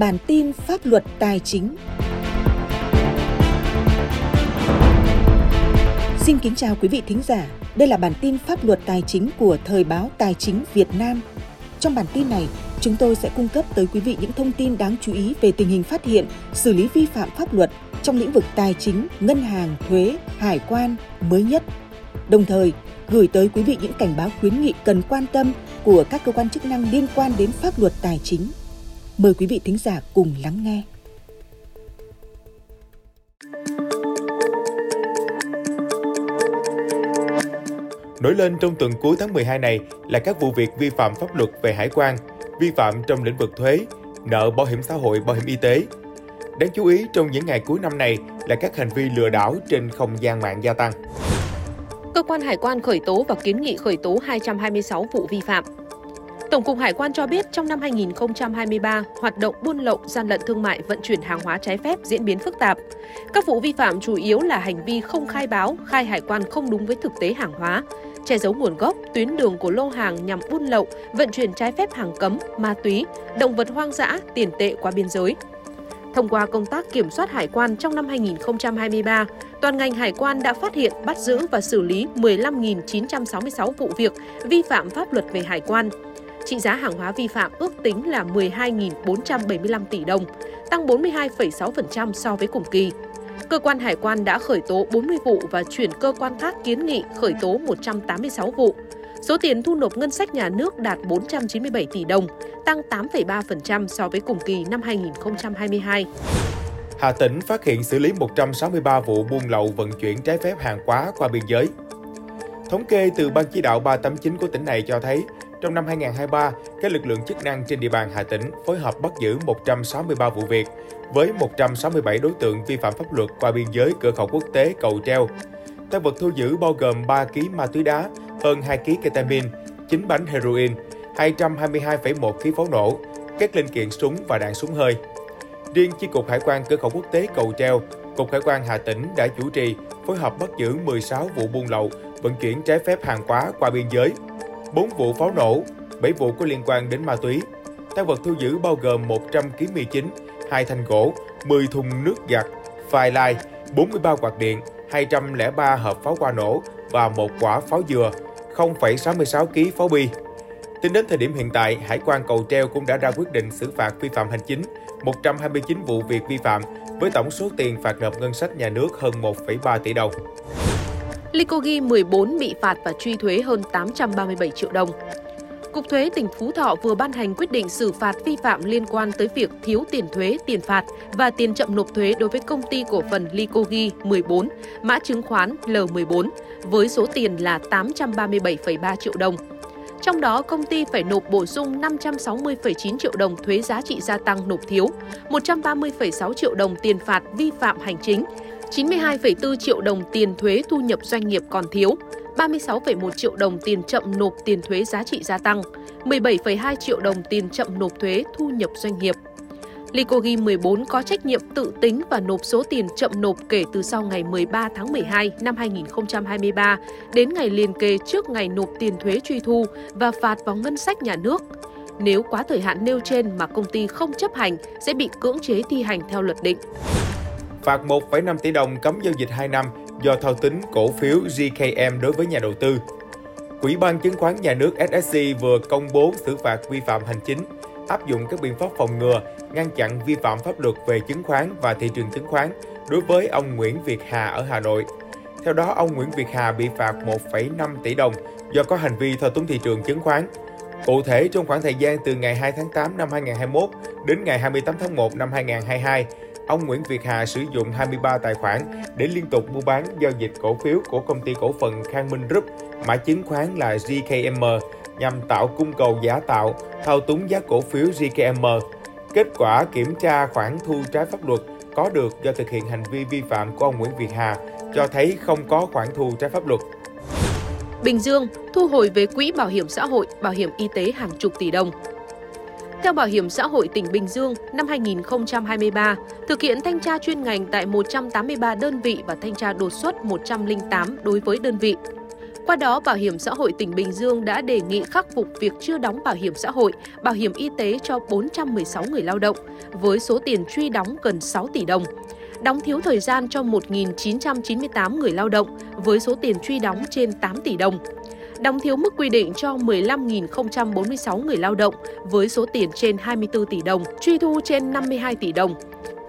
Bản tin pháp luật tài chính. Xin kính chào quý vị thính giả. Đây là bản tin pháp luật tài chính của Thời báo Tài chính Việt Nam. Trong bản tin này, chúng tôi sẽ cung cấp tới quý vị những thông tin đáng chú ý về tình hình phát hiện, xử lý vi phạm pháp luật trong lĩnh vực tài chính, ngân hàng, thuế, hải quan mới nhất. Đồng thời, gửi tới quý vị những cảnh báo khuyến nghị cần quan tâm của các cơ quan chức năng liên quan đến pháp luật tài chính. Mời quý vị thính giả cùng lắng nghe. Nổi lên trong tuần cuối tháng 12 này là các vụ việc vi phạm pháp luật về hải quan, vi phạm trong lĩnh vực thuế, nợ bảo hiểm xã hội, bảo hiểm y tế. Đáng chú ý trong những ngày cuối năm này là các hành vi lừa đảo trên không gian mạng gia tăng. Cơ quan hải quan khởi tố và kiến nghị khởi tố 226 vụ vi phạm. Tổng cục Hải quan cho biết trong năm 2023, hoạt động buôn lậu, gian lận thương mại, vận chuyển hàng hóa trái phép diễn biến phức tạp. Các vụ vi phạm chủ yếu là hành vi không khai báo, khai hải quan không đúng với thực tế hàng hóa, che giấu nguồn gốc, tuyến đường của lô hàng nhằm buôn lậu, vận chuyển trái phép hàng cấm, ma túy, động vật hoang dã, tiền tệ qua biên giới. Thông qua công tác kiểm soát hải quan trong năm 2023, toàn ngành hải quan đã phát hiện, bắt giữ và xử lý 15.966 vụ việc vi phạm pháp luật về hải quan. Trị giá hàng hóa vi phạm ước tính là 12.475 tỷ đồng, tăng 42,6% so với cùng kỳ. Cơ quan hải quan đã khởi tố 40 vụ và chuyển cơ quan khác kiến nghị khởi tố 186 vụ. Số tiền thu nộp ngân sách nhà nước đạt 497 tỷ đồng, tăng 8,3% so với cùng kỳ năm 2022. Hà Tĩnh phát hiện xử lý 163 vụ buôn lậu vận chuyển trái phép hàng hóa qua biên giới. Thống kê từ Ban chỉ đạo 389 của tỉnh này cho thấy, trong năm 2023, các lực lượng chức năng trên địa bàn Hà Tĩnh phối hợp bắt giữ 163 vụ việc với 167 đối tượng vi phạm pháp luật qua biên giới cửa khẩu quốc tế Cầu Treo. Tăng vật thu giữ bao gồm 3 kg ma túy đá, hơn 2 kg ketamine, 9 bánh heroin, 222,1 kg pháo nổ, các linh kiện súng và đạn súng hơi. Riêng chi cục hải quan cửa khẩu quốc tế Cầu Treo, cục hải quan Hà Tĩnh đã chủ trì phối hợp bắt giữ 16 vụ buôn lậu, vận chuyển trái phép hàng hóa qua biên giới, 4 vụ pháo nổ, 7 vụ có liên quan đến ma túy. Tăng vật thu giữ bao gồm 100 kg mì chính, 2 thanh gỗ, 10 thùng nước giặt, phai lai, 43 quạt điện, 203 hộp pháo hoa nổ và một quả pháo dừa, 0,66 kg pháo bi. Tính đến thời điểm hiện tại, Hải quan Cầu Treo cũng đã ra quyết định xử phạt vi phạm hành chính 129 vụ việc vi phạm với tổng số tiền phạt nộp ngân sách nhà nước hơn 1,3 tỷ đồng. Lycogi 14 bị phạt và truy thuế hơn 837 triệu đồng. Cục Thuế tỉnh Phú Thọ vừa ban hành quyết định xử phạt vi phạm liên quan tới việc thiếu tiền thuế, tiền phạt và tiền chậm nộp thuế đối với công ty cổ phần Lycogi 14, mã chứng khoán L14 với số tiền là 837,3 triệu đồng. Trong đó, công ty phải nộp bổ sung 560,9 triệu đồng thuế giá trị gia tăng nộp thiếu, 130,6 triệu đồng tiền phạt vi phạm hành chính, 92,4 triệu đồng tiền thuế thu nhập doanh nghiệp còn thiếu, 36,1 triệu đồng tiền chậm nộp tiền thuế giá trị gia tăng, 17,2 triệu đồng tiền chậm nộp thuế thu nhập doanh nghiệp. Licogi 14 có trách nhiệm tự tính và nộp số tiền chậm nộp kể từ sau ngày 13 tháng 12 năm 2023 đến ngày liền kề trước ngày nộp tiền thuế truy thu và phạt vào ngân sách nhà nước. Nếu quá thời hạn nêu trên mà công ty không chấp hành sẽ bị cưỡng chế thi hành theo luật định. Phạt 1,5 tỷ đồng cấm giao dịch 2 năm do thao túng cổ phiếu GKM đối với nhà đầu tư. Quỹ ban chứng khoán nhà nước SSC vừa công bố xử phạt vi phạm hành chính, áp dụng các biện pháp phòng ngừa, ngăn chặn vi phạm pháp luật về chứng khoán và thị trường chứng khoán đối với ông Nguyễn Việt Hà ở Hà Nội. Theo đó, ông Nguyễn Việt Hà bị phạt 1,5 tỷ đồng do có hành vi thao túng thị trường chứng khoán. Cụ thể, trong khoảng thời gian từ ngày 2 tháng 8 năm 2021 đến ngày 28 tháng 1 năm 2022, ông Nguyễn Việt Hà sử dụng 23 tài khoản để liên tục mua bán giao dịch cổ phiếu của công ty cổ phần Khang Minh Group, mã chứng khoán là GKM, nhằm tạo cung cầu giả tạo, thao túng giá cổ phiếu GKM. Kết quả kiểm tra khoản thu trái pháp luật có được do thực hiện hành vi vi phạm của ông Nguyễn Việt Hà cho thấy không có khoản thu trái pháp luật. Bình Dương thu hồi về quỹ bảo hiểm xã hội, bảo hiểm y tế hàng chục tỷ đồng. Theo Bảo hiểm xã hội tỉnh Bình Dương, năm 2023, thực hiện thanh tra chuyên ngành tại 183 đơn vị và thanh tra đột xuất 108 đối với đơn vị. Qua đó, Bảo hiểm xã hội tỉnh Bình Dương đã đề nghị khắc phục việc chưa đóng bảo hiểm xã hội, bảo hiểm y tế cho 416 người lao động, với số tiền truy đóng gần 6 tỷ đồng. Đóng thiếu thời gian cho 1.998 người lao động, với số tiền truy đóng trên 8 tỷ đồng. Đóng thiếu mức quy định cho 15.046 người lao động, với số tiền trên 24 tỷ đồng, truy thu trên 52 tỷ đồng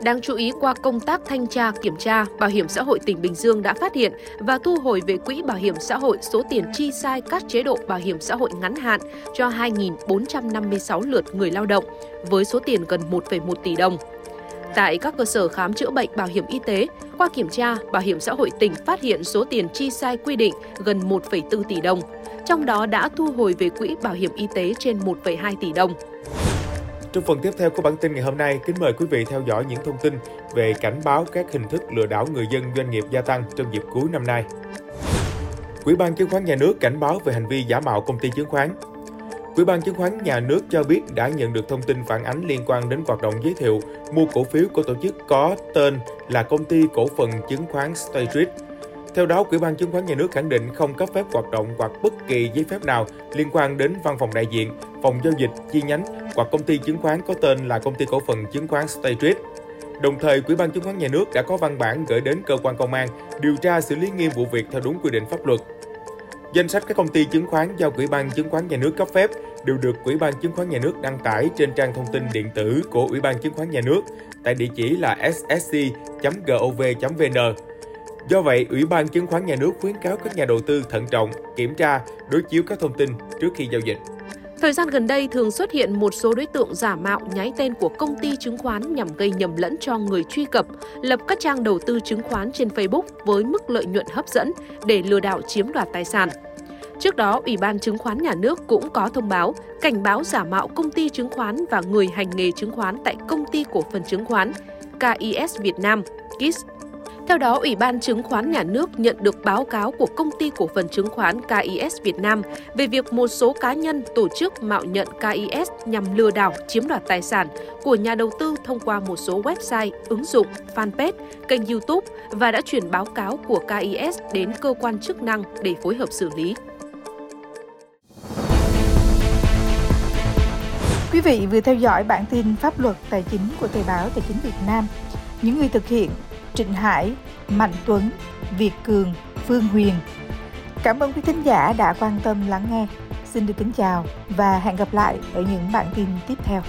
Đáng chú ý qua công tác thanh tra kiểm tra, Bảo hiểm xã hội tỉnh Bình Dương đã phát hiện và thu hồi về quỹ bảo hiểm xã hội số tiền chi sai các chế độ bảo hiểm xã hội ngắn hạn cho 2.456 lượt người lao động với số tiền gần 1,1 tỷ đồng. Tại các cơ sở khám chữa bệnh bảo hiểm y tế, qua kiểm tra, Bảo hiểm xã hội tỉnh phát hiện số tiền chi sai quy định gần 1,4 tỷ đồng, trong đó đã thu hồi về quỹ bảo hiểm y tế trên 1,2 tỷ đồng. Trong phần tiếp theo của bản tin ngày hôm nay, kính mời quý vị theo dõi những thông tin về cảnh báo các hình thức lừa đảo người dân doanh nghiệp gia tăng trong dịp cuối năm nay. Quỹ ban chứng khoán nhà nước cảnh báo về hành vi giả mạo công ty chứng khoán. Quỹ ban chứng khoán nhà nước cho biết đã nhận được thông tin phản ánh liên quan đến hoạt động giới thiệu mua cổ phiếu của tổ chức có tên là công ty cổ phần chứng khoán State Street theo đó, Ủy ban chứng khoán nhà nước khẳng định không cấp phép hoạt động hoặc bất kỳ giấy phép nào liên quan đến văn phòng đại diện, phòng giao dịch, chi nhánh hoặc công ty chứng khoán có tên là công ty cổ phần chứng khoán State Street. Đồng thời, Ủy ban chứng khoán nhà nước đã có văn bản gửi đến cơ quan công an điều tra xử lý nghiêm vụ việc theo đúng quy định pháp luật. Danh sách các công ty chứng khoán do Ủy ban chứng khoán nhà nước cấp phép đều được Ủy ban chứng khoán nhà nước đăng tải trên trang thông tin điện tử của Ủy ban chứng khoán nhà nước tại địa chỉ là ssc.gov.vn Do vậy, Ủy ban Chứng khoán Nhà nước khuyến cáo các nhà đầu tư thận trọng, kiểm tra, đối chiếu các thông tin trước khi giao dịch. Thời gian gần đây thường xuất hiện một số đối tượng giả mạo nháy tên của công ty chứng khoán nhằm gây nhầm lẫn cho người truy cập, lập các trang đầu tư chứng khoán trên Facebook với mức lợi nhuận hấp dẫn để lừa đảo chiếm đoạt tài sản. Trước đó, Ủy ban Chứng khoán Nhà nước cũng có thông báo cảnh báo giả mạo công ty chứng khoán và người hành nghề chứng khoán tại công ty cổ phần chứng khoán KIS Việt Nam, KIS theo đó, Ủy ban Chứng khoán Nhà nước nhận được báo cáo của Công ty Cổ phần Chứng khoán KIS Việt Nam về việc một số cá nhân tổ chức mạo nhận KIS nhằm lừa đảo chiếm đoạt tài sản của nhà đầu tư thông qua một số website, ứng dụng, fanpage, kênh YouTube và đã chuyển báo cáo của KIS đến cơ quan chức năng để phối hợp xử lý. Quý vị vừa theo dõi bản tin pháp luật tài chính của Thời báo Tài chính Việt Nam. Những người thực hiện Trịnh Hải, Mạnh Tuấn, Việt Cường, Phương Huyền. Cảm ơn quý thính giả đã quan tâm lắng nghe. Xin được kính chào và hẹn gặp lại ở những bản tin tiếp theo.